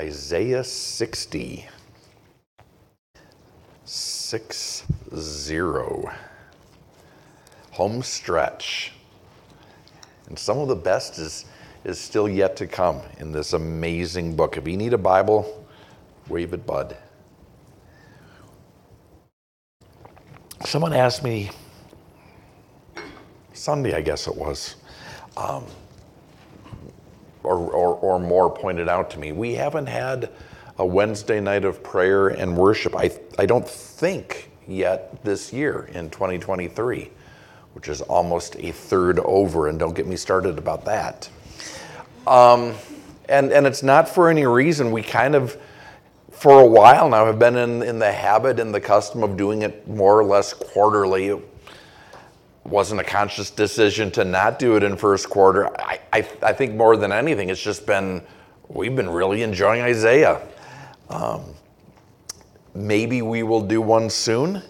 Isaiah 60. 6 0. Home stretch. And some of the best is, is still yet to come in this amazing book. If you need a Bible, wave it, bud. Someone asked me Sunday, I guess it was, um, or, or, or more pointed out to me, we haven't had a Wednesday night of prayer and worship, I, I don't think yet this year in 2023, which is almost a third over, and don't get me started about that. Um, and, and it's not for any reason. We kind of, for a while now, have been in, in the habit and the custom of doing it more or less quarterly. Wasn't a conscious decision to not do it in first quarter. I, I, I think more than anything, it's just been, we've been really enjoying Isaiah. Um, maybe we will do one soon.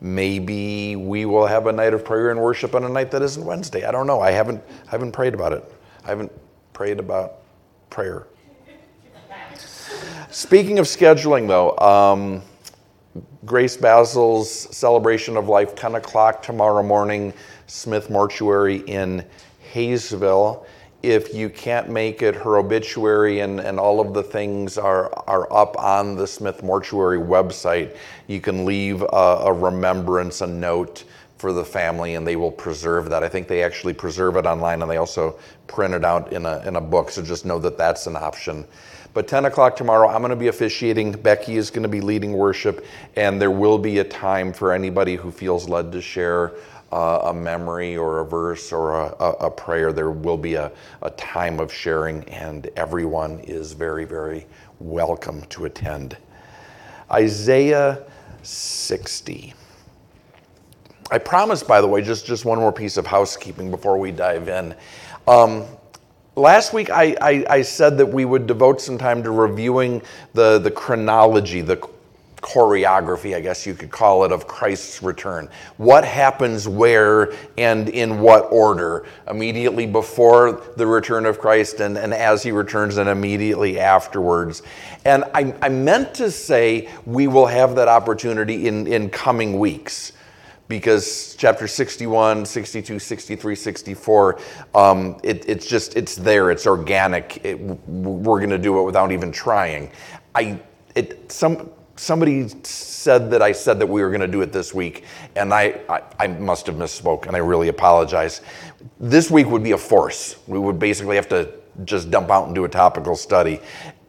Maybe we will have a night of prayer and worship on a night that isn't Wednesday. I don't know. I haven't, I haven't prayed about it. I haven't prayed about prayer. Speaking of scheduling, though, um, Grace Basil's celebration of life, 10 o'clock tomorrow morning, Smith Mortuary in Hayesville if you can't make it, her obituary and, and all of the things are, are up on the Smith Mortuary website. You can leave a, a, remembrance, a note for the family, and they will preserve that. I think they actually preserve it online and they also print it out in a, in a book, so just know that that's an option. But 10 o'clock tomorrow, I'm going to be officiating. Becky is going to be leading worship, and there will be a time for anybody who feels led to share uh, a memory or a verse or a, a, a prayer, there will be a, a time of sharing, and everyone is very, very welcome to attend. Isaiah 60. I promise, by the way, just, just one more piece of housekeeping before we dive in. Um, last week, I, I, I, said that we would devote some time to reviewing the, the chronology, the choreography, I guess you could call it, of Christ's return. What happens where and in what order? Immediately before the return of Christ and, and as he returns, and immediately afterwards. And I, I meant to say we will have that opportunity in, in coming weeks because chapter 61 62 63 64 um, it, it's just it's there it's organic it, we're going to do it without even trying i it some somebody said that I said that we were going to do it this week, and I, I, I, must have misspoke, and I really apologize. This week would be a force. We would basically have to just dump out and do a topical study.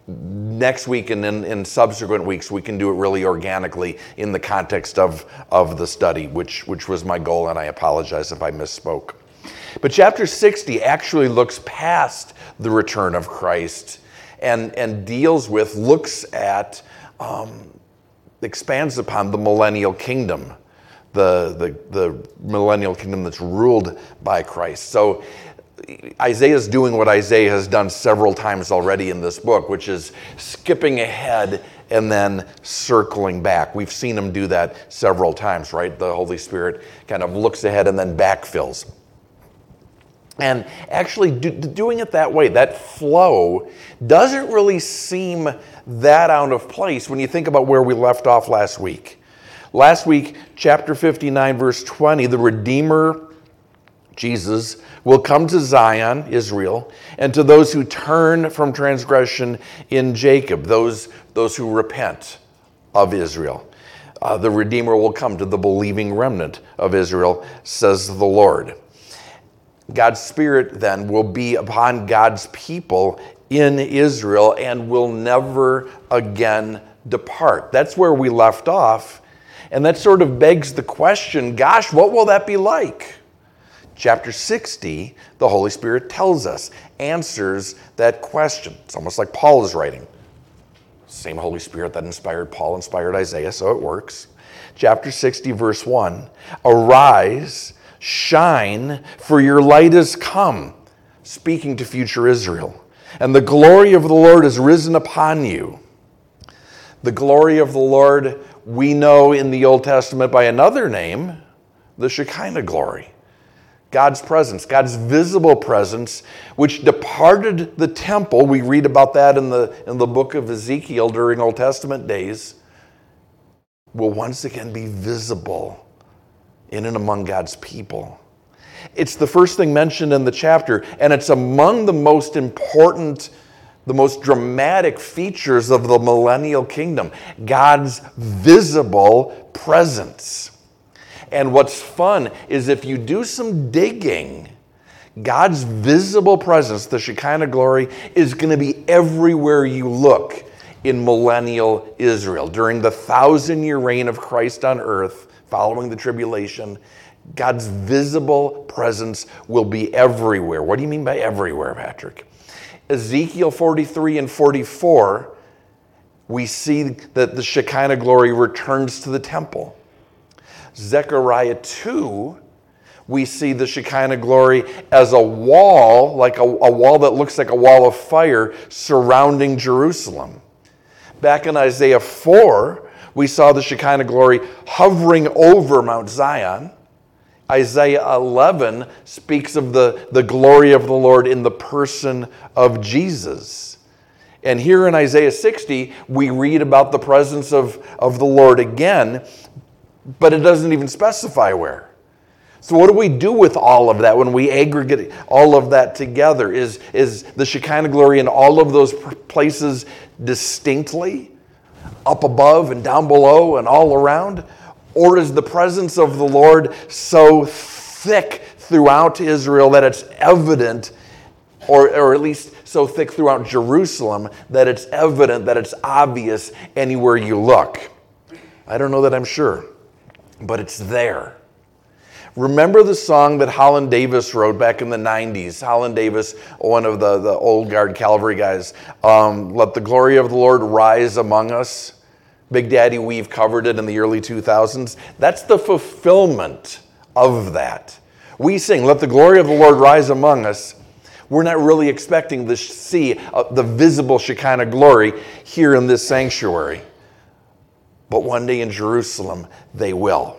Next week and then in subsequent weeks, we can do it really organically in the context of, of the study, which, which was my goal, and I apologize if I misspoke. But chapter 60 actually looks past the return of Christ and, and deals with, looks at um, expands upon the millennial kingdom, the, the, the millennial kingdom that's ruled by Christ. So Isaiah is doing what Isaiah has done several times already in this book, which is skipping ahead and then circling back. We've seen him do that several times, right? The Holy Spirit kind of looks ahead and then backfills. And actually, do, doing it that way, that flow, doesn't really seem that out of place when you think about where we left off last week. Last week, chapter 59, verse 20, the Redeemer, Jesus, will come to Zion, Israel, and to those who turn from transgression in Jacob, those, those who repent of Israel. Uh, the Redeemer will come to the believing remnant of Israel, says the Lord. God's Spirit then will be upon God's people in Israel and will never again depart. That's where we left off. And that sort of begs the question gosh, what will that be like? Chapter 60, the Holy Spirit tells us, answers that question. It's almost like Paul is writing. Same Holy Spirit that inspired Paul inspired Isaiah, so it works. Chapter 60, verse 1 Arise, shine, for your light is come, speaking to future Israel and the glory of the Lord is risen upon you. The glory of the Lord we know in the Old Testament by another name, the Shekinah glory. God's presence, God's visible presence, which departed the temple. We read about that in the, in the book of Ezekiel during Old Testament days, will once again be visible in and among God's people. It's the first thing mentioned in the chapter, and it's among the most important, the most dramatic features of the millennial kingdom God's visible presence. And what's fun is if you do some digging, God's visible presence, the Shekinah glory, is going to be everywhere you look in millennial Israel. During the thousand year reign of Christ on earth, following the tribulation, God's visible presence will be everywhere. What do you mean by everywhere, Patrick? Ezekiel 43 and 44, we see that the Shekinah glory returns to the temple. Zechariah 2, we see the Shekinah glory as a wall, like a, a, wall that looks like a wall of fire surrounding Jerusalem. Back in Isaiah 4, we saw the Shekinah glory hovering over Mount Zion. Isaiah 11 speaks of the, the glory of the Lord in the person of Jesus. And here in Isaiah 60, we read about the presence of, of the Lord again, but it doesn't even specify where. So, what do we do with all of that when we aggregate all of that together? Is, is the Shekinah glory in all of those places distinctly, up above and down below and all around? Or is the presence of the Lord so thick throughout Israel that it's evident, or, or at least so thick throughout Jerusalem that it's evident, that it's obvious anywhere you look? I don't know that I'm sure, but it's there. Remember the song that Holland Davis wrote back in the 90s? Holland Davis, one of the, the old guard Calvary guys. Um, Let the glory of the Lord rise among us. Big Daddy Weave covered it in the early 2000s. That's the fulfillment of that. We sing, Let the glory of the Lord rise among us. We're not really expecting to see uh, the visible Shekinah glory here in this sanctuary. But one day in Jerusalem, they will.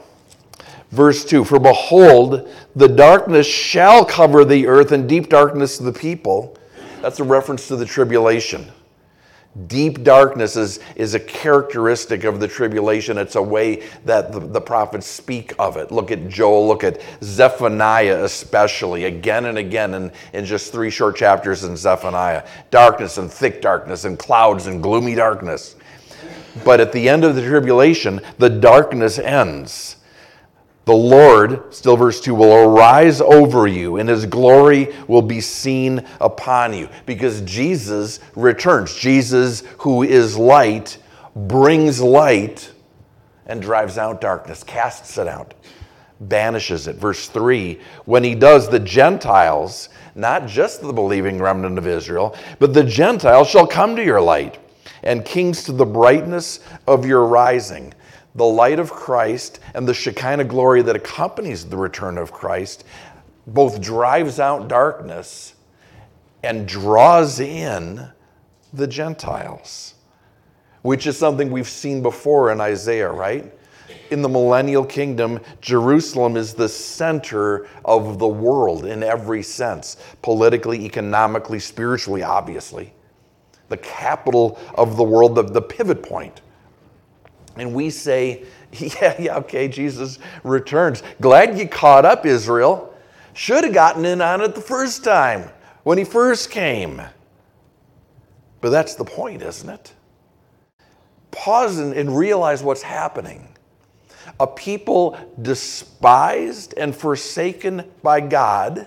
Verse 2 For behold, the darkness shall cover the earth, and deep darkness the people. That's a reference to the tribulation. Deep darkness is, is a characteristic of the tribulation. It's a way that the, the prophets speak of it. Look at Joel, look at Zephaniah, especially, again and again in, in just three short chapters in Zephaniah. Darkness and thick darkness and clouds and gloomy darkness. But at the end of the tribulation, the darkness ends the Lord, still verse 2, will arise over you, and his glory will be seen upon you. Because Jesus returns. Jesus, who is light, brings light and drives out darkness, casts it out, banishes it. Verse 3 When he does, the Gentiles, not just the believing remnant of Israel, but the Gentiles shall come to your light, and kings to the brightness of your rising the light of Christ and the Shekinah glory that accompanies the return of Christ both drives out darkness and draws in the Gentiles, which is something we've seen before in Isaiah, right? In the millennial kingdom, Jerusalem is the center of the world in every sense politically, economically, spiritually, obviously. The capital of the world, the, the pivot point and we say, yeah, yeah, okay, Jesus returns. Glad you caught up, Israel. Should have gotten in on it the first time when he first came. But that's the point, isn't it? Pause and, and realize what's happening. A people despised and forsaken by God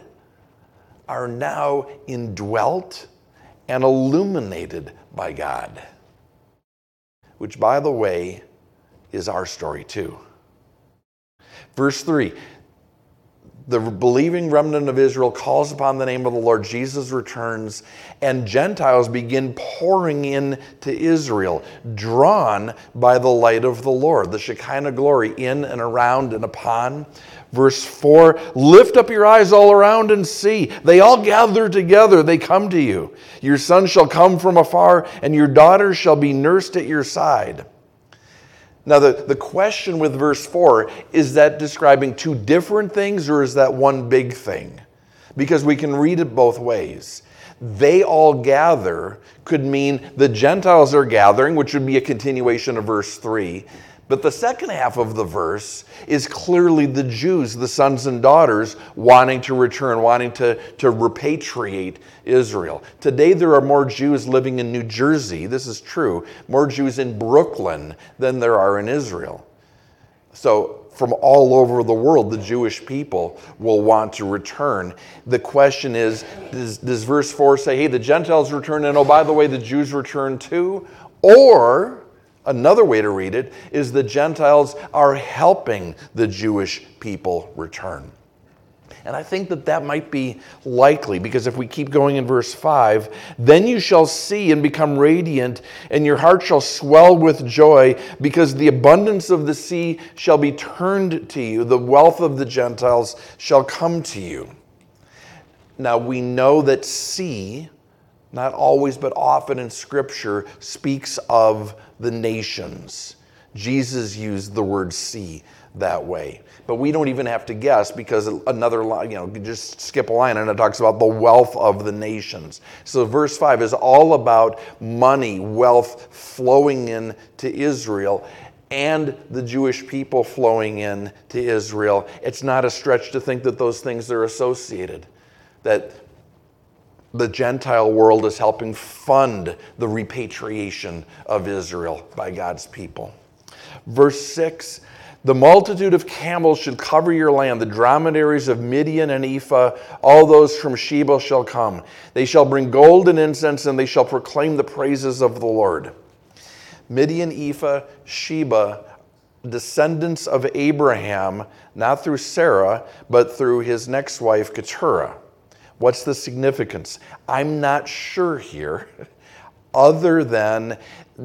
are now indwelt and illuminated by God. Which, by the way, is our story too. Verse 3 the believing remnant of Israel calls upon the name of the Lord. Jesus returns, and Gentiles begin pouring in to Israel, drawn by the light of the Lord, the Shekinah glory in and around and upon. Verse 4 Lift up your eyes all around and see. They all gather together, they come to you. Your son shall come from afar, and your daughter shall be nursed at your side. Now, the, the question with verse 4 is that describing two different things or is that one big thing? Because we can read it both ways. They all gather could mean the Gentiles are gathering, which would be a continuation of verse 3. But the second half of the verse is clearly the Jews, the sons and daughters, wanting to return, wanting to, to repatriate Israel. Today, there are more Jews living in New Jersey, this is true, more Jews in Brooklyn than there are in Israel. So, from all over the world, the Jewish people will want to return. The question is does, does verse 4 say, hey, the Gentiles return, and oh, by the way, the Jews return too? Or Another way to read it is the Gentiles are helping the Jewish people return. And I think that that might be likely because if we keep going in verse 5, then you shall see and become radiant, and your heart shall swell with joy because the abundance of the sea shall be turned to you, the wealth of the Gentiles shall come to you. Now we know that sea not always, but often in Scripture, speaks of the nations. Jesus used the word sea that way. But we don't even have to guess because another line, you know, just skip a line and it talks about the wealth of the nations. So verse 5 is all about money, wealth flowing in to Israel and the Jewish people flowing in to Israel. It's not a stretch to think that those things are associated. That the Gentile world is helping fund the repatriation of Israel by God's people. Verse 6 The multitude of camels should cover your land. The dromedaries of Midian and Ephah, all those from Sheba shall come. They shall bring gold and incense, and they shall proclaim the praises of the Lord. Midian, Ephah, Sheba, descendants of Abraham, not through Sarah, but through his next wife, Keturah. What's the significance? I'm not sure here, other than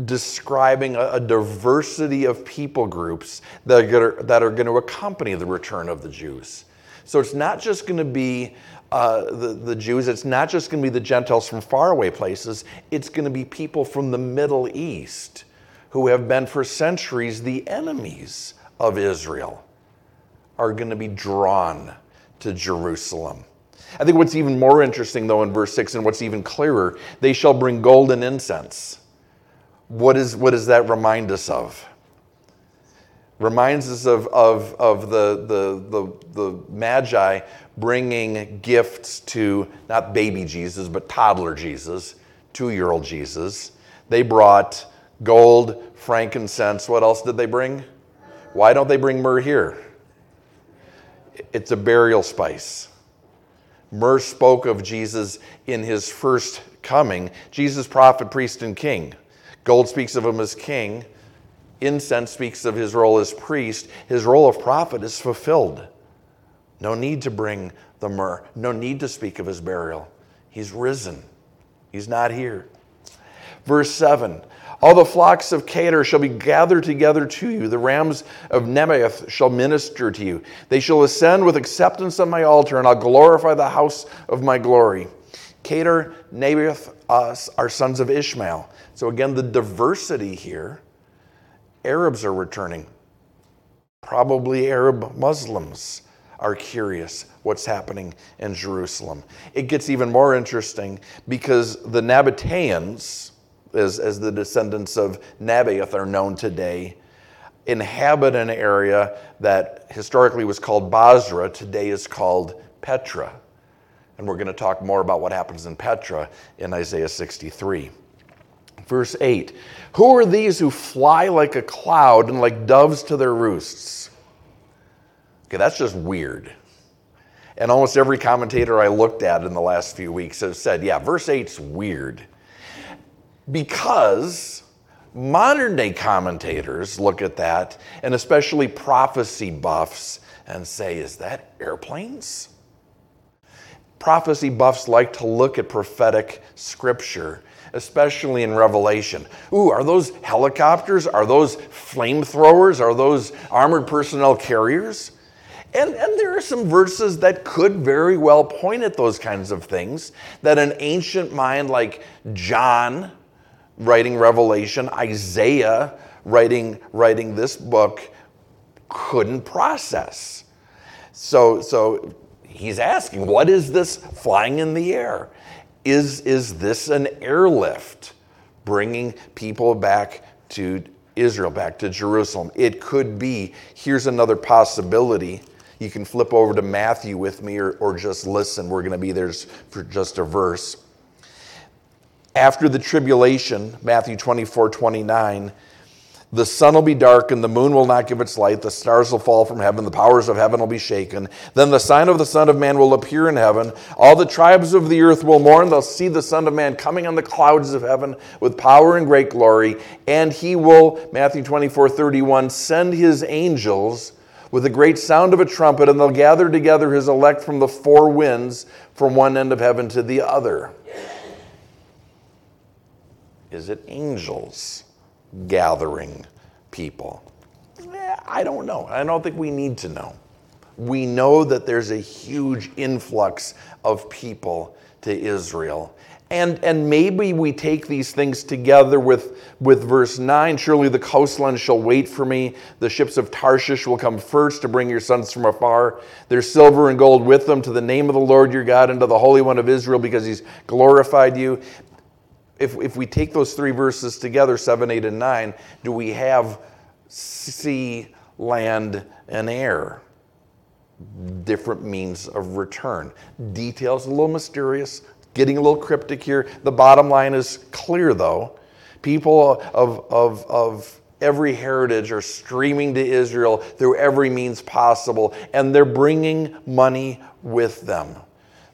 describing a, a diversity of people groups that are, that are going to accompany the return of the Jews. So it's not just going to be uh, the, the Jews, it's not just going to be the Gentiles from faraway places, it's going to be people from the Middle East who have been for centuries the enemies of Israel are going to be drawn to Jerusalem. I think what's even more interesting, though, in verse 6 and what's even clearer, they shall bring gold and incense. What, is, what does that remind us of? Reminds us of, of, of the, the, the, the Magi bringing gifts to not baby Jesus, but toddler Jesus, two year old Jesus. They brought gold, frankincense. What else did they bring? Why don't they bring myrrh here? It's a burial spice. Myrrh spoke of Jesus in his first coming. Jesus, prophet, priest, and king. Gold speaks of him as king. Incense speaks of his role as priest. His role of prophet is fulfilled. No need to bring the myrrh. No need to speak of his burial. He's risen. He's not here. Verse 7 all the flocks of Kedar shall be gathered together to you. The rams of Nebaioth shall minister to you. They shall ascend with acceptance on my altar, and I'll glorify the house of my glory. Kedar, Nebaioth us are sons of Ishmael. So again, the diversity here. Arabs are returning. Probably Arab Muslims are curious what's happening in Jerusalem. It gets even more interesting because the Nabateans, as, as the descendants of Nebaioth are known today, inhabit an area that historically was called Bozrah, today is called Petra. And we're going to talk more about what happens in Petra in Isaiah 63. Verse 8 Who are these who fly like a cloud and like doves to their roosts? Okay, that's just weird. And almost every commentator I looked at in the last few weeks has said, yeah, verse 8's weird because modern day commentators look at that, and especially prophecy buffs, and say, is that airplanes? Prophecy buffs like to look at prophetic scripture, especially in Revelation. Ooh, are those helicopters? Are those flamethrowers? Are those armored personnel carriers? And, and there are some verses that could very well point at those kinds of things that an ancient mind like John writing Revelation, Isaiah writing, writing this book couldn't process. So, so he's asking, what is this flying in the air? Is, is this an airlift bringing people back to Israel, back to Jerusalem? It could be. Here's another possibility. You can flip over to Matthew with me or, or just listen. We're going to be there for just a verse. After the tribulation, Matthew 24 29, the sun will be dark, and the moon will not give its light. The stars will fall from heaven. The powers of heaven will be shaken. Then the sign of the Son of Man will appear in heaven. All the tribes of the earth will mourn. They'll see the Son of Man coming on the clouds of heaven with power and great glory. And he will, Matthew 24 31, send his angels with a great sound of a trumpet, and they'll gather together his elect from the four winds, from one end of heaven to the other. Is it angels? gathering people? Eh, I don't know. I don't think we need to know. We know that there's a huge influx of people to Israel. And, and maybe we take these things together with, with verse 9 Surely the coastland shall wait for me. The ships of Tarshish will come first to bring your sons from afar. There's silver and gold with them to the name of the Lord your God and to the Holy One of Israel because he's glorified you if, if we take those three verses together, 7, 8, and 9, do we have sea, land, and air? Different means of return. Details a little mysterious, getting a little cryptic here. The bottom line is clear, though. People of, of, of every heritage are streaming to Israel through every means possible, and they're bringing money with them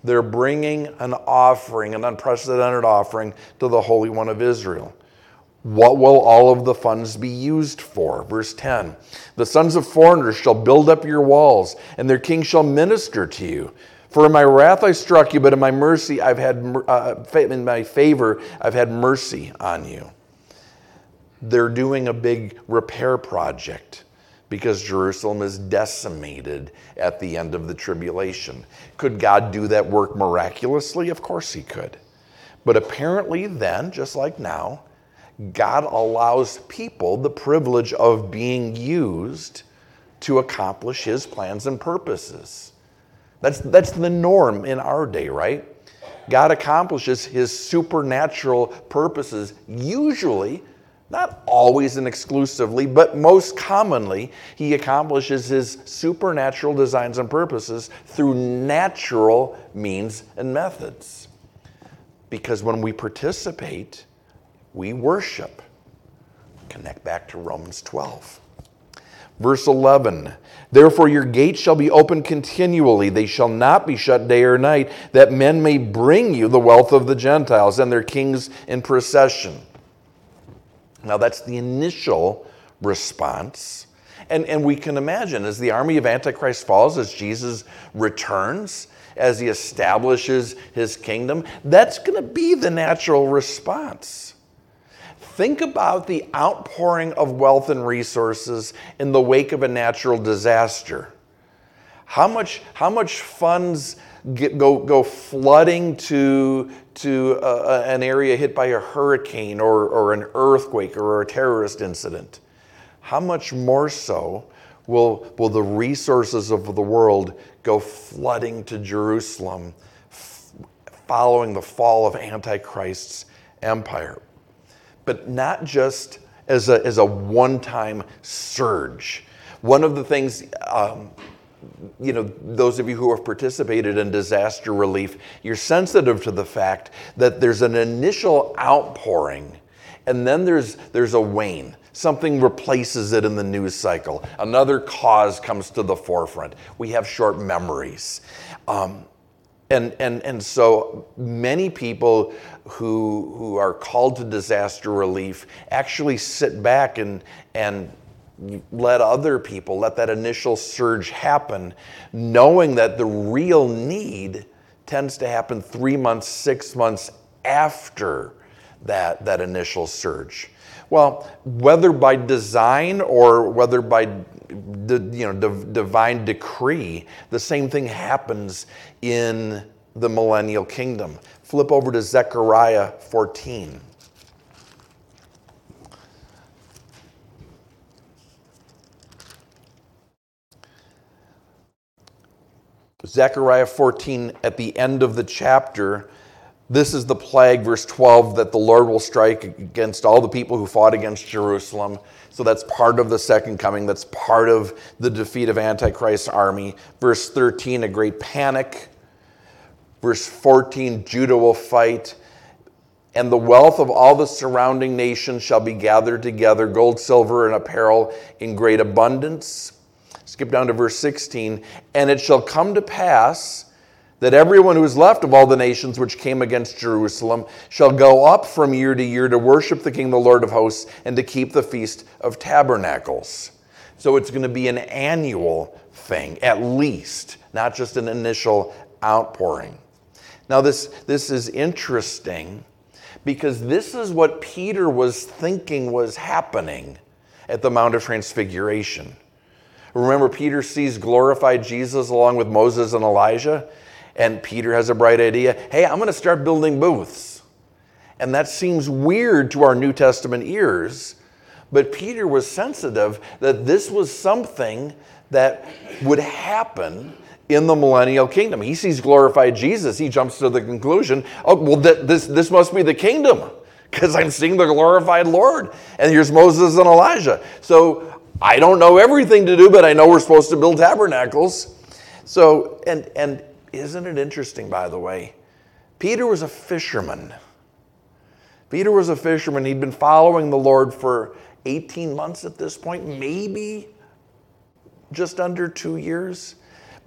they're bringing an offering, an unprecedented offering to the Holy One of Israel. What will all of the funds be used for? Verse 10 The sons of foreigners shall build up your walls, and their king shall minister to you. For in my wrath I struck you, but in my mercy I've had uh, in my favor I've had mercy on you. They're doing a big repair project because Jerusalem is decimated at the end of the tribulation. Could God do that work miraculously? Of course He could. But apparently, then, just like now, God allows people the privilege of being used to accomplish His plans and purposes. That's, that's the norm in our day, right? God accomplishes His supernatural purposes usually not always and exclusively, but most commonly, he accomplishes his supernatural designs and purposes through natural means and methods. Because when we participate, we worship. Connect back to Romans 12. Verse 11 Therefore, your gates shall be open continually, they shall not be shut day or night, that men may bring you the wealth of the Gentiles and their kings in procession. Now, that's the initial response. And, and we can imagine as the army of Antichrist falls, as Jesus returns, as he establishes his kingdom, that's going to be the natural response. Think about the outpouring of wealth and resources in the wake of a natural disaster. How much, how much funds get, go, go flooding to, to a, an area hit by a hurricane or, or an earthquake or a terrorist incident, how much more so will, will the resources of the world go flooding to Jerusalem f- following the fall of Antichrist's empire? But not just as a, as a one time surge. One of the things um, you know, those of you who have participated in disaster relief, you're sensitive to the fact that there's an initial outpouring and then there's, there's a wane. Something replaces it in the news cycle. Another cause comes to the forefront. We have short memories. Um, and, and, and so many people who, who are called to disaster relief actually sit back and, and let other people, let that initial surge happen, knowing that the real need tends to happen three months, six months after that, that initial surge. Well, whether by design or whether by the you know, divine decree, the same thing happens in the millennial kingdom. Flip over to Zechariah 14. Zechariah 14, at the end of the chapter, this is the plague, verse 12, that the Lord will strike against all the people who fought against Jerusalem. So that's part of the second coming. That's part of the defeat of Antichrist's army. Verse 13, a great panic. Verse 14, Judah will fight. And the wealth of all the surrounding nations shall be gathered together gold, silver, and apparel in great abundance. Skip down to verse 16. And it shall come to pass that everyone who is left of all the nations which came against Jerusalem shall go up from year to year to worship the King, the Lord of hosts, and to keep the Feast of Tabernacles. So it's going to be an annual thing, at least, not just an initial outpouring. Now, this, this is interesting because this is what Peter was thinking was happening at the Mount of Transfiguration. Remember, Peter sees glorified Jesus along with Moses and Elijah. And Peter has a bright idea hey, I'm going to start building booths. And that seems weird to our New Testament ears, but Peter was sensitive that this was something that would happen in the millennial kingdom. He sees glorified Jesus. He jumps to the conclusion, oh, well, th- this, this must be the kingdom because I'm seeing the glorified Lord. And here's Moses and Elijah. So I don't know everything to do, but I know we're supposed to build tabernacles. So, and, and isn't it interesting, by the way? Peter was a fisherman. Peter was a fisherman. He'd been following the Lord for 18 months at this point, maybe just under two years.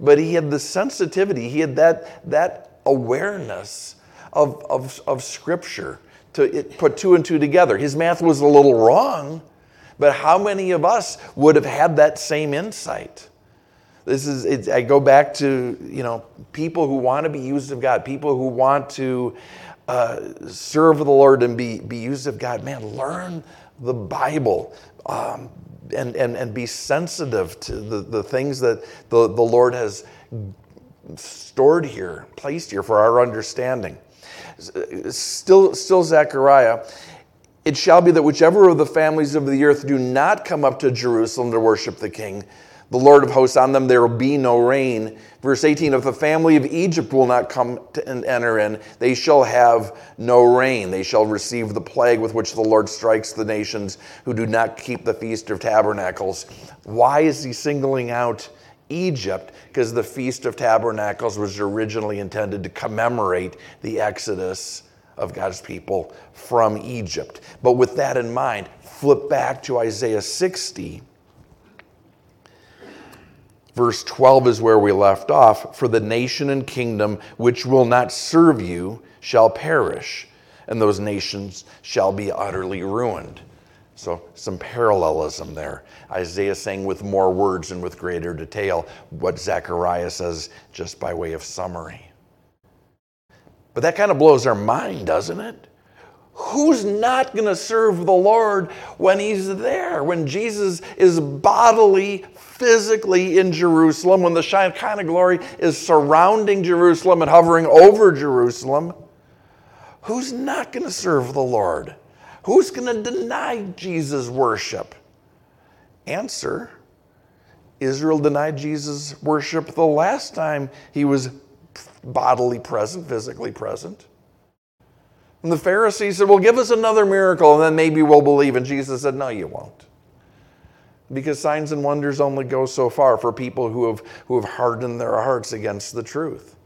But he had the sensitivity, he had that, that awareness of, of, of Scripture to put two and two together. His math was a little wrong, but how many of us would have had that same insight? This is, I go back to, you know, people who want to be used of God, people who want to uh, serve the Lord and be, be used of God. Man, learn the Bible um, and, and, and be sensitive to the, the things that the, the Lord has stored here, placed here for our understanding. Still, still Zechariah. It shall be that whichever of the families of the earth do not come up to Jerusalem to worship the king, the Lord of hosts on them, there will be no rain. Verse 18 If the family of Egypt will not come and enter in, they shall have no rain. They shall receive the plague with which the Lord strikes the nations who do not keep the Feast of Tabernacles. Why is he singling out Egypt? Because the Feast of Tabernacles was originally intended to commemorate the Exodus of God's people from Egypt. But with that in mind, flip back to Isaiah 60 Verse 12 is where we left off. For the nation and kingdom which will not serve you shall perish, and those nations shall be utterly ruined. So, some parallelism there. Isaiah saying with more words and with greater detail what Zechariah says just by way of summary. But that kind of blows our mind, doesn't it? Who's not going to serve the Lord when He's there? When Jesus is bodily, physically in Jerusalem, when the Shekinah glory is surrounding Jerusalem and hovering over Jerusalem? Who's not going to serve the Lord? Who's going to deny Jesus' worship? Answer Israel denied Jesus' worship the last time he was bodily present, physically present. And the Pharisees said, Well, give us another miracle and then maybe we'll believe. And Jesus said, No, you won't. Because signs and wonders only go so far for people who have, who have hardened their hearts against the truth.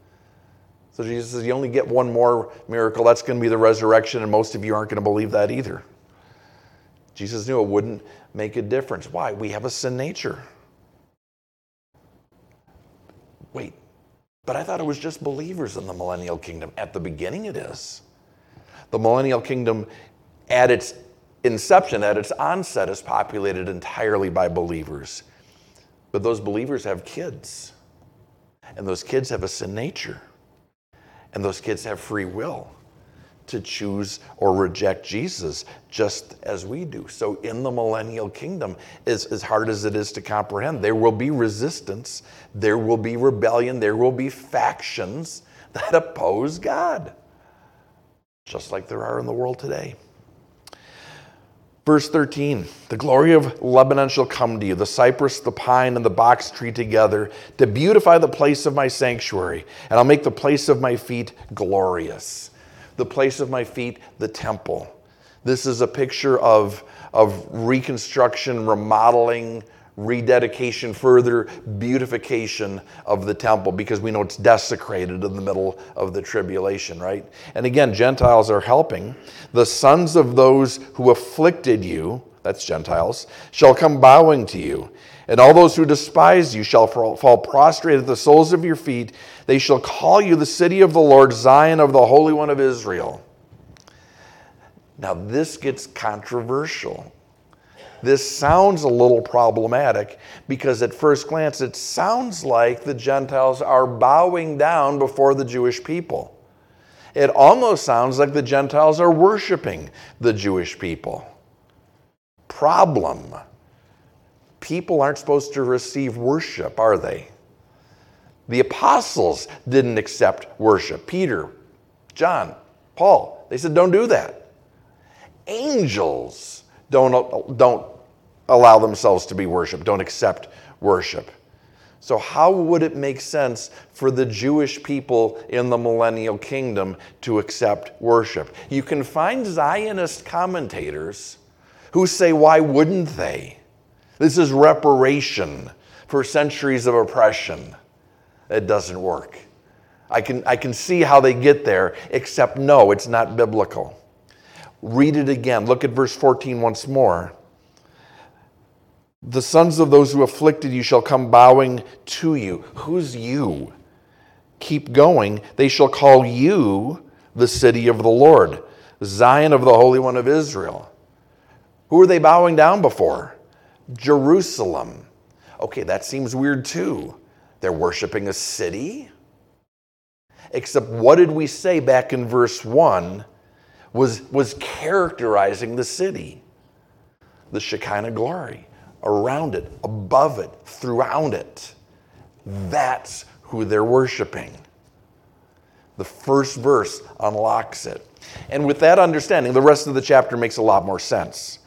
So Jesus says, You only get one more miracle. That's going to be the resurrection, and most of you aren't going to believe that either. Jesus knew it wouldn't make a difference. Why? We have a sin nature. Wait, but I thought it was just believers in the millennial kingdom. At the beginning, it is. The millennial kingdom, at its inception, at its onset, is populated entirely by believers. But those believers have kids, and those kids have a sin nature, and those kids have free will to choose or reject Jesus, just as we do. So, in the millennial kingdom, as, as hard as it is to comprehend, there will be resistance, there will be rebellion, there will be factions that oppose God just like there are in the world today. Verse 13 The glory of Lebanon shall come to you, the cypress, the pine, and the box tree together, to beautify the place of my sanctuary, and I'll make the place of my feet glorious. The place of my feet, the temple. This is a picture of, of reconstruction, remodeling, rededication, further beautification of the temple because we know it's desecrated in the middle of the tribulation, right? And again, Gentiles are helping. The sons of those who afflicted you, that's Gentiles, shall come bowing to you. And all those who despise you shall fall prostrate at the soles of your feet. They shall call you the city of the Lord, Zion of the Holy One of Israel. Now, this gets controversial this sounds a little problematic because at first glance it sounds like the Gentiles are bowing down before the Jewish people. It almost sounds like the Gentiles are worshiping the Jewish people. Problem people aren't supposed to receive worship, are they? The apostles didn't accept worship. Peter, John, Paul, they said, don't do that. Angels don't, don't allow themselves to be worshiped, don't accept worship. So, how would it make sense for the Jewish people in the millennial kingdom to accept worship? You can find Zionist commentators who say, why wouldn't they? This is reparation for centuries of oppression. It doesn't work. I can, I can see how they get there, except no, it's not biblical. Read it again. Look at verse 14 once more. The sons of those who afflicted you shall come bowing to you. Who's you? Keep going. They shall call you the city of the Lord, Zion of the Holy One of Israel. Who are they bowing down before? Jerusalem. Okay, that seems weird too. They're worshiping a city? Except, what did we say back in verse 1 was, was characterizing the city? The Shekinah glory around it, above it, throughout it. That's who they're worshiping. The first verse unlocks it. And with that understanding, the rest of the chapter makes a lot more sense.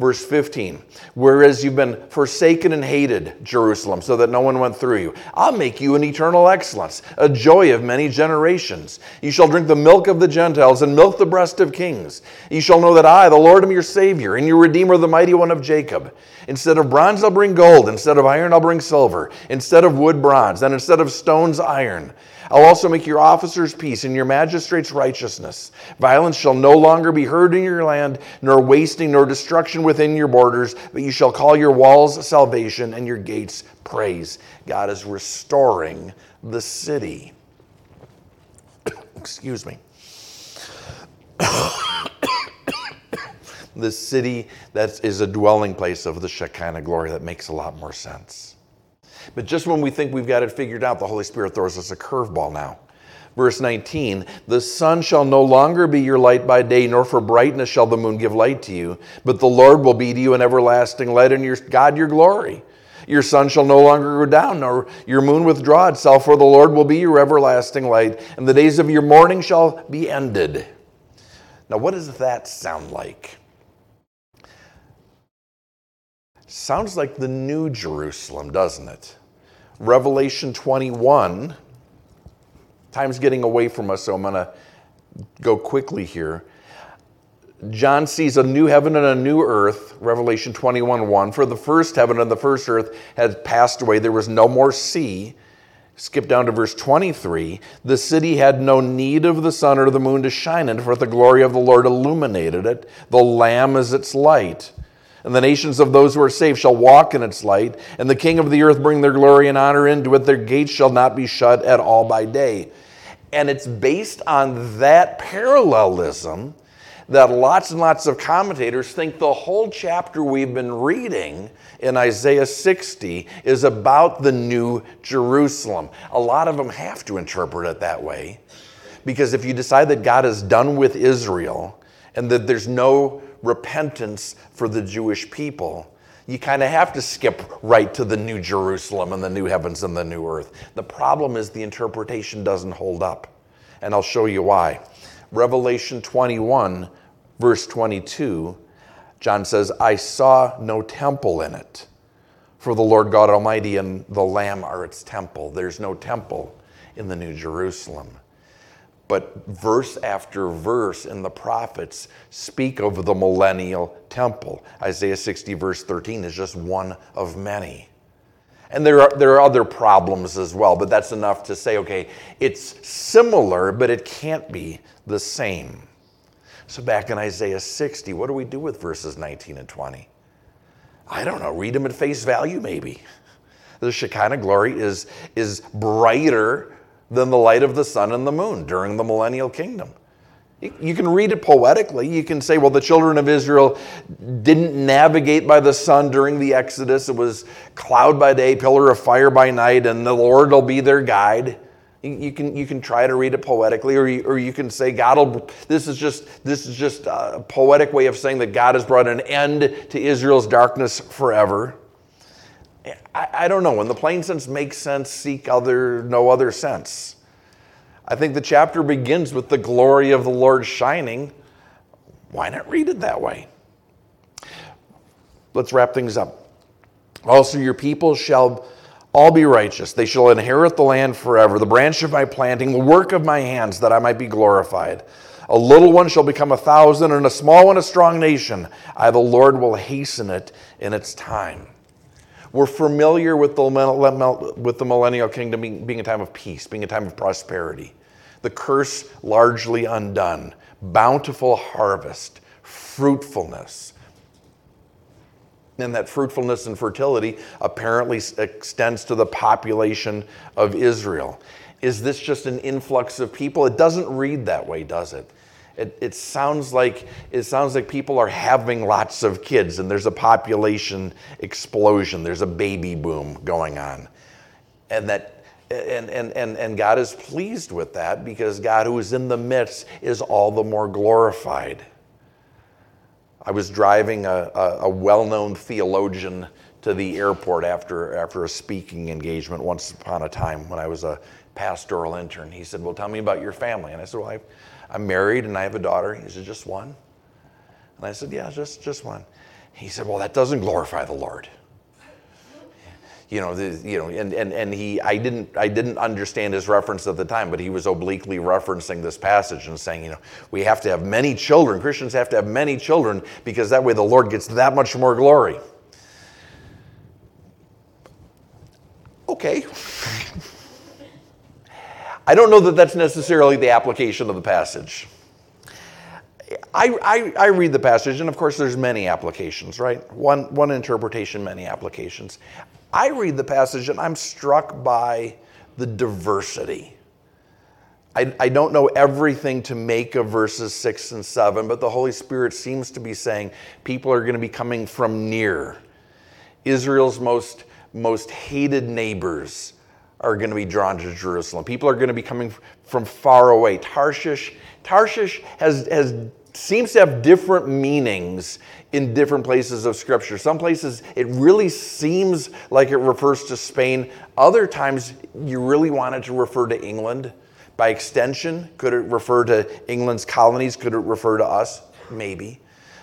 Verse 15, whereas you've been forsaken and hated, Jerusalem, so that no one went through you, I'll make you an eternal excellence, a joy of many generations. You shall drink the milk of the Gentiles and milk the breast of kings. You shall know that I, the Lord, am your Savior, and your Redeemer, the mighty one of Jacob. Instead of bronze, I'll bring gold. Instead of iron, I'll bring silver. Instead of wood, bronze. And instead of stones, iron. I'll also make your officers peace and your magistrates righteousness. Violence shall no longer be heard in your land, nor wasting nor destruction within your borders, but you shall call your walls salvation and your gates praise. God is restoring the city. Excuse me. the city that is a dwelling place of the Shekinah glory that makes a lot more sense. But just when we think we've got it figured out, the Holy Spirit throws us a curveball now. Verse 19 The sun shall no longer be your light by day, nor for brightness shall the moon give light to you, but the Lord will be to you an everlasting light, and your God your glory. Your sun shall no longer go down, nor your moon withdraw itself, for the Lord will be your everlasting light, and the days of your mourning shall be ended. Now, what does that sound like? Sounds like the New Jerusalem, doesn't it? Revelation 21. Time's getting away from us, so I'm going to go quickly here. John sees a new heaven and a new earth, Revelation 21 1. For the first heaven and the first earth had passed away, there was no more sea. Skip down to verse 23. The city had no need of the sun or the moon to shine in, for the glory of the Lord illuminated it. The Lamb is its light. And the nations of those who are saved shall walk in its light, and the king of the earth bring their glory and honor into it. Their gates shall not be shut at all by day. And it's based on that parallelism that lots and lots of commentators think the whole chapter we've been reading in Isaiah 60 is about the new Jerusalem. A lot of them have to interpret it that way because if you decide that God is done with Israel and that there's no repentance for the Jewish people, you kind of have to skip right to the New Jerusalem and the new heavens and the new earth. The problem is the interpretation doesn't hold up. And I'll show you why. Revelation 21, verse 22 John says, I saw no temple in it, for the Lord God Almighty and the Lamb are its temple. There's no temple in the New Jerusalem. But verse after verse in the prophets speak of the millennial temple. Isaiah 60, verse 13, is just one of many. And there are, there are other problems as well, but that's enough to say, okay, it's similar, but it can't be the same. So back in Isaiah 60, what do we do with verses 19 and 20? I don't know, read them at face value maybe. The Shekinah glory is, is brighter than the light of the sun and the moon during the millennial kingdom. You can read it poetically. You can say, well, the children of Israel didn't navigate by the sun during the Exodus. It was cloud by day, pillar of fire by night, and the Lord will be their guide. You can, you can try to read it poetically, or you, or you can say, God will, this is, just, this is just a poetic way of saying that God has brought an end to Israel's darkness forever. I, I don't know. When the plain sense makes sense, seek other, no other sense. I think the chapter begins with the glory of the Lord shining. Why not read it that way? Let's wrap things up. Also, your people shall all be righteous. They shall inherit the land forever, the branch of my planting, the work of my hands, that I might be glorified. A little one shall become a thousand, and a small one a strong nation. I, the Lord, will hasten it in its time. We're familiar with the, with the millennial kingdom being, being a time of peace, being a time of prosperity. The curse largely undone, bountiful harvest, fruitfulness. And that fruitfulness and fertility apparently extends to the population of Israel. Is this just an influx of people? It doesn't read that way, does it? It, it, sounds like it sounds like people are having lots of kids and there's a population explosion. There's a baby boom going on. And that and, and, and, and god is pleased with that because god who is in the midst is all the more glorified. I was driving a, a, a well-known theologian to the airport after, after a speaking engagement once upon a time when i was a pastoral intern. He said well tell me about your family. And i said well i I'm married and I have a daughter. He said, Just one? And I said, Yeah, just, just one. He said, Well, that doesn't glorify the Lord. You know, the, you know, and, and, and he, I didn't, I didn't understand his reference at the time, but he was obliquely referencing this passage and saying, you know, we have to have many children. Christians have to have many children because that way the Lord gets that much more glory. Okay. I don't know that that's necessarily the application of the passage. I, I, I, read the passage, and of course, there's many applications, right? One, one interpretation, many applications. I read the passage, and I'm struck by the diversity. I, I don't know everything to make of verses six and seven, but the Holy Spirit seems to be saying people are going to be coming from near. Israel's most, most hated neighbors are going to be drawn to Jerusalem. People are going to be coming from far away. Tarshish, Tarshish has, has seems to have different meanings in different places of Scripture. Some places it really seems like it refers to Spain. Other times you really want it to refer to England. By extension, could it refer to England's colonies? Could it refer to us? Maybe.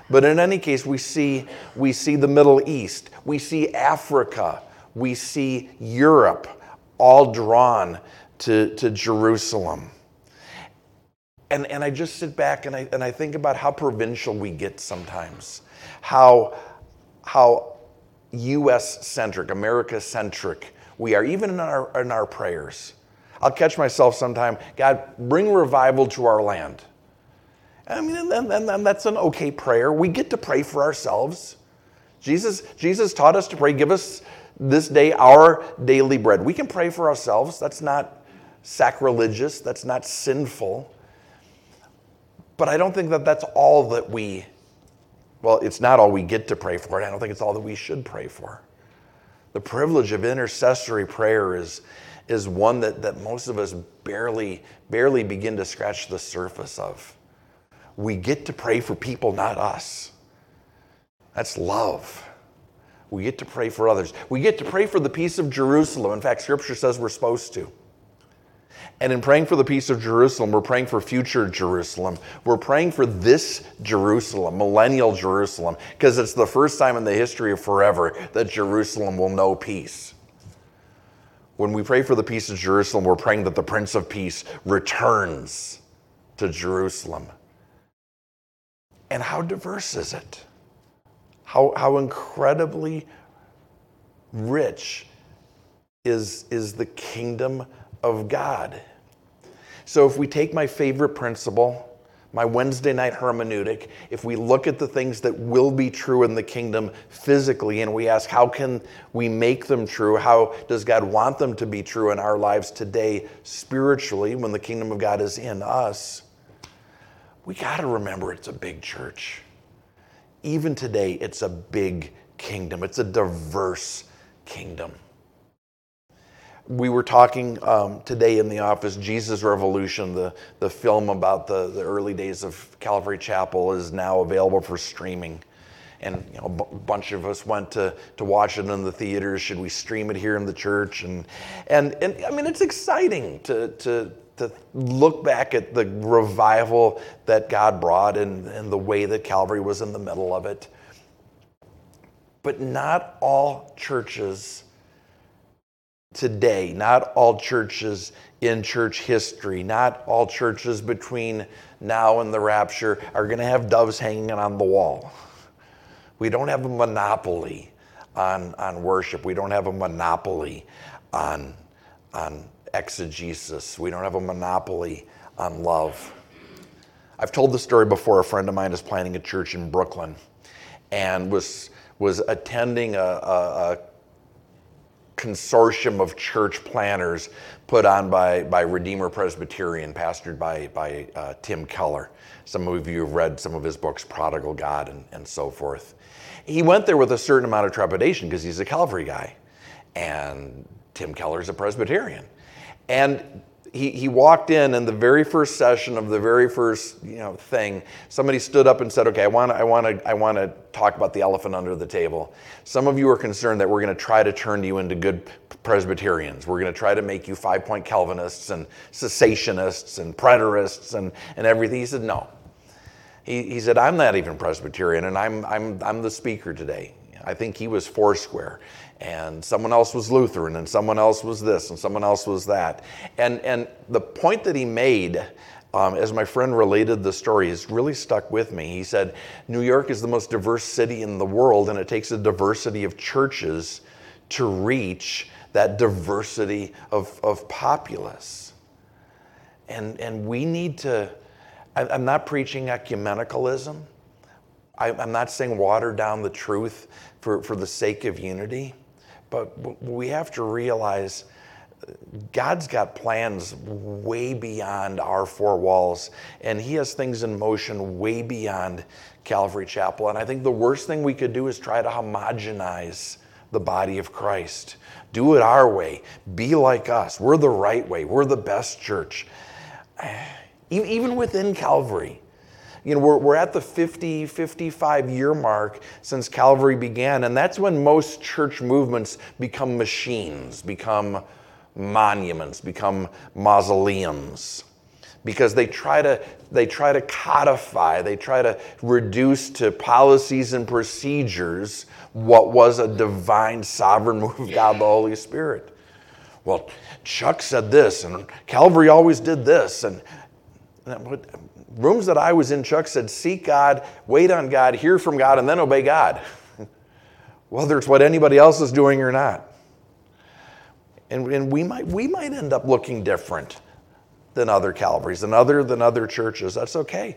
But in any case, we see, we see the Middle East, we see Africa, we see Europe all drawn to, to Jerusalem. And, and I just sit back and I, and I think about how provincial we get sometimes, how, how US centric, America centric we are, even in our, in our prayers. I'll catch myself sometime, God, bring revival to our land. I mean, and, and, and that's an okay prayer. We get to pray for ourselves. Jesus, Jesus taught us to pray, give us this day our daily bread. We can pray for ourselves. That's not sacrilegious, that's not sinful. But I don't think that that's all that we, well, it's not all we get to pray for, and I don't think it's all that we should pray for. The privilege of intercessory prayer is, is one that, that most of us barely, barely begin to scratch the surface of. We get to pray for people, not us. That's love. We get to pray for others. We get to pray for the peace of Jerusalem. In fact, Scripture says we're supposed to. And in praying for the peace of Jerusalem, we're praying for future Jerusalem. We're praying for this Jerusalem, millennial Jerusalem, because it's the first time in the history of forever that Jerusalem will know peace. When we pray for the peace of Jerusalem, we're praying that the Prince of Peace returns to Jerusalem. And how diverse is it? How, how incredibly rich is, is the kingdom of God. So if we take my favorite principle, my Wednesday night hermeneutic, if we look at the things that will be true in the kingdom physically and we ask, how can we make them true? How does God want them to be true in our lives today spiritually when the kingdom of God is in us? We got to remember it's a big church. Even today, it's a big kingdom, it's a diverse kingdom. We were talking um, today in the office jesus revolution the, the film about the, the early days of calvary chapel is now available for streaming. And you know, a b- bunch of us went to, to watch it in the theaters. Should we stream it here in the church? And, and, and i mean it's exciting to, to, to look back at the revival that god brought and, and the way that calvary was in the middle of it but not all churches today, not all churches in church history, not all churches between now and the rapture are going to have doves hanging on the wall. We don't have a monopoly on, on worship. We don't have a monopoly on, on exegesis. We don't have a monopoly on love. I've told the story before. A friend of mine is planning a church in Brooklyn and was, was attending a, a, a consortium of church planners put on by, by Redeemer Presbyterian, pastored by, by uh, Tim Keller. Some of you have read some of his books, Prodigal God and, and so forth. He went there with a certain amount of trepidation because he's a Calvary guy, and Tim Keller's a Presbyterian. And he, he walked in and the very first session of the very first you know thing somebody stood up and said okay i want i want to i want to talk about the elephant under the table. Some of you are concerned that we're going to try to turn you into good presbyterians. We're going to try to make you five point calvinists and cessationists and preterists and, and everything. He said no. He, he said i'm not even presbyterian and i'm i'm i'm the speaker today. I think he was foursquare and someone else was Lutheran, and someone else was this, and someone else was that. And, and the point that he made, um, as my friend related the story, has really stuck with me. He said, New York is the most diverse city in the world, and it takes a diversity of churches to reach that diversity of, of populace. And, and we need to, I, I'm not preaching ecumenicalism. I, I'm not saying water down the truth for, for the sake of unity. But we have to realize God's got plans way beyond our four walls, and He has things in motion way beyond Calvary Chapel. And I think the worst thing we could do is try to homogenize the body of Christ. Do it our way. Be like us. We're the right way. We're the best church. Even within Calvary, you know, we're, we're at the 50, 55 year mark since Calvary began, and that's when most church movements become machines, become monuments, become mausoleums because they try to they try to codify they try to reduce to policies and procedures what was a divine sovereign move of god the holy spirit. Well chuck said this and calvary always did this and rooms that I was in, Chuck said, seek God, wait on God, hear from God, and then obey God. Whether it's what anybody else is doing or not. And, and we, might, we might end up looking different than other Calvaries, than other, than other churches. That's okay.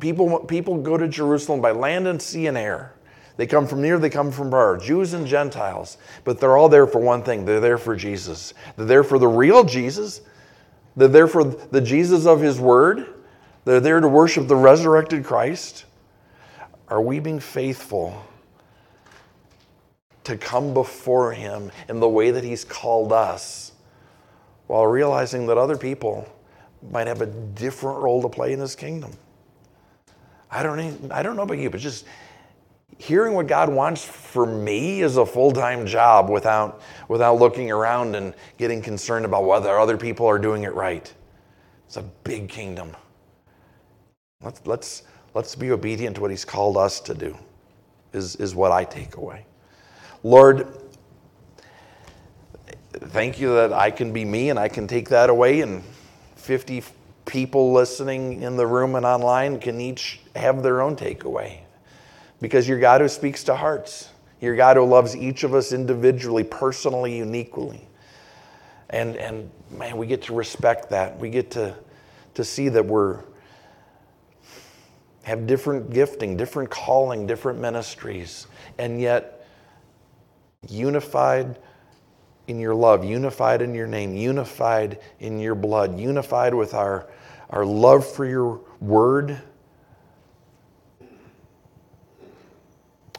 People, people go to Jerusalem by land and sea and air. They come from near, they come from far, Jews and Gentiles. But they're all there for one thing they're there for Jesus. They're there for the real Jesus they're there for the Jesus of His Word. They're there to worship the resurrected Christ. Are we being faithful to come before Him in the way that He's called us while realizing that other people might have a different role to play in His kingdom? I don't, I don't know about you, but just hearing what God wants for me is a full time job without, without looking around and getting concerned about whether other people are doing it right. It's a big kingdom. Let's, let's, let's be obedient to what He's called us to do, is, is what I take away. Lord, thank you that I can be me and I can take that away, and 50 people listening in the room and online can each have their own takeaway because you're God who speaks to hearts. You're God who loves each of us individually, personally, uniquely. And, and man, we get to respect that. We get to, to see that we're have different gifting, different calling, different ministries, and yet unified in your love, unified in your name, unified in your blood, unified with our, our love for your word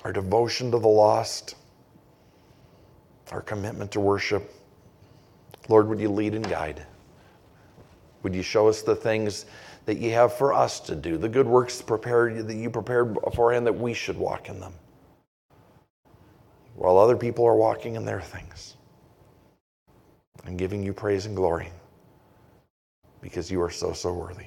our devotion to the lost, our commitment to worship. Lord, would you lead and guide? Would you show us the things that you have for us to do, the good works prepared that you prepared beforehand that we should walk in them, while other people are walking in their things and giving you praise and glory because you are so, so worthy.